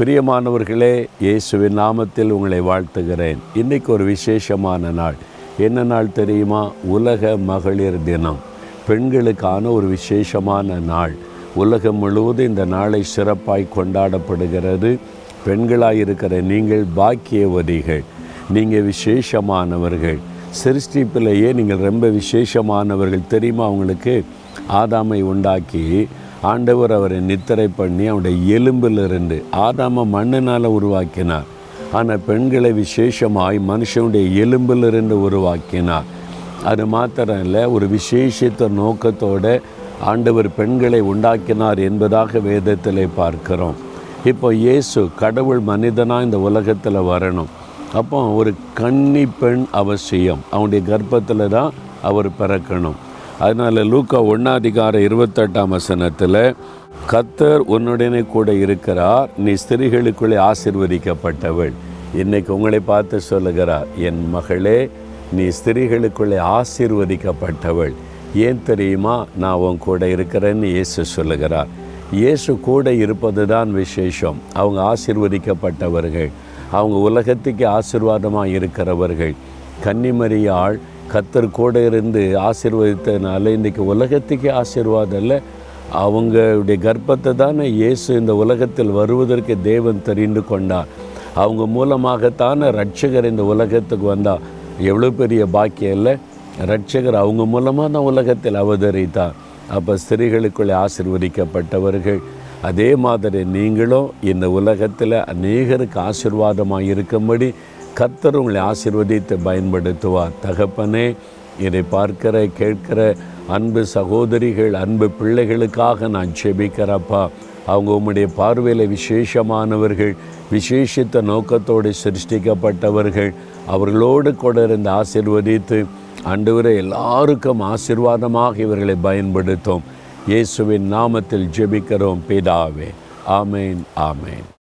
பிரியமானவர்களே இயேசுவின் நாமத்தில் உங்களை வாழ்த்துகிறேன். இன்றைக்கு ஒரு விசேஷமான நாள். என்ன நாள் தெரியுமா? உலக மகளிர் தினம். பெண்களுக்கான ஒரு விசேஷமான நாள். உலகம் முழுவதும் இந்த நாளை சிறப்பாய் கொண்டாடப்படுகிறது. பெண்களாக இருக்கிற நீங்கள் பாக்கியவதிகள். நீங்கள் விசேஷமானவர்கள். சிருஷ்டிப்பிலேயே நீங்கள் ரொம்ப விசேஷமானவர்கள். தெரியுமா அவங்களுக்கு ஆதாமை உண்டாக்கி ஆண்டவர் அவரை நித்திரை பண்ணி அவருடைய எலும்பிலிருந்து ஆதாம மண்ணினால் உருவாக்கினார். ஆனால் பெண்களை விசேஷமாய் மனுஷனுடைய எலும்பிலிருந்து உருவாக்கினார். அது மாத்திரம் இல்லை ஒரு விசேஷித்த நோக்கத்தோடு ஆண்டவர் பெண்களை உண்டாக்கினார் என்பதாக வேதத்தில் பார்க்கிறோம். இப்போ இயேசு கடவுள் மனிதனாக இந்த உலகத்தில் வரணும். அப்போ ஒரு கன்னி பெண் அவசியம். அவனுடைய கர்ப்பத்தில் தான் அவர் பிறக்கணும். அதனால் லூக்கா ஒன்னாதிகார இருபத்தெட்டாம் வசனத்தில் கத்தர் உன்னுடனே கூட இருக்கிறார் நீ ஸ்திரீகளுக்குள்ளே ஆசிர்வதிக்கப்பட்டவள். இன்னைக்கு உங்களை பார்த்து சொல்லுகிறார் என் மகளே நீ ஸ்திரீகளுக்குள்ளே ஆசிர்வதிக்கப்பட்டவள். ஏன் தெரியுமா? நான் உன் கூட இருக்கிறேன்னு இயேசு சொல்லுகிறார். இயேசு கூட இருப்பது தான் விசேஷம். அவங்க ஆசிர்வதிக்கப்பட்டவர்கள். அவங்க உலகத்துக்கு ஆசீர்வாதமாக இருக்கிறவர்கள். கன்னிமரியாள் கத்தர் கூட இருந்து ஆசீர்வதித்தனால இன்றைக்கி உலகத்துக்கே ஆசீர்வாதம் இல்லை அவங்களுடைய கர்ப்பத்தை தானே இயேசு இந்த உலகத்தில் வருவதற்கு தேவன் தெரிந்து கொண்டார். அவங்க மூலமாகத்தானே ரட்சகர் இந்த உலகத்துக்கு வந்தால் எவ்வளோ பெரிய பாக்கியம் இல்லை ரட்சகர் அவங்க மூலமாக தான் உலகத்தில் அவதரித்தார். அப்போ ஸ்திரீகளுக்குள்ளே ஆசிர்வதிக்கப்பட்டவர்கள். அதே மாதிரி நீங்களும் இந்த உலகத்தில் அநேகருக்கு ஆசிர்வாதமாக இருக்கும்படி கத்தர் உங்களை ஆசிர்வதித்து பயன்படுத்துவார் தகப்பனே இதை பார்க்கிற கேட்கிற அன்பு சகோதரிகள் அன்பு பிள்ளைகளுக்காக நான் செபிக்கிறப்பா. அவங்க உம்முடைய பார்வையில் விசேஷமானவர்கள் விசேஷித்த நோக்கத்தோடு சிருஷ்டிக்கப்பட்டவர்கள் அவர்களோடு கூட இருந்து ஆசிர்வதித்து அன்றுவரை எல்லாருக்கும் ஆசிர்வாதமாக இவர்களை பயன்படுத்தும். இயேசுவின் நாமத்தில் ஜெபிக்கிறோம் பிதாவே. ஆமேன் ஆமேன்.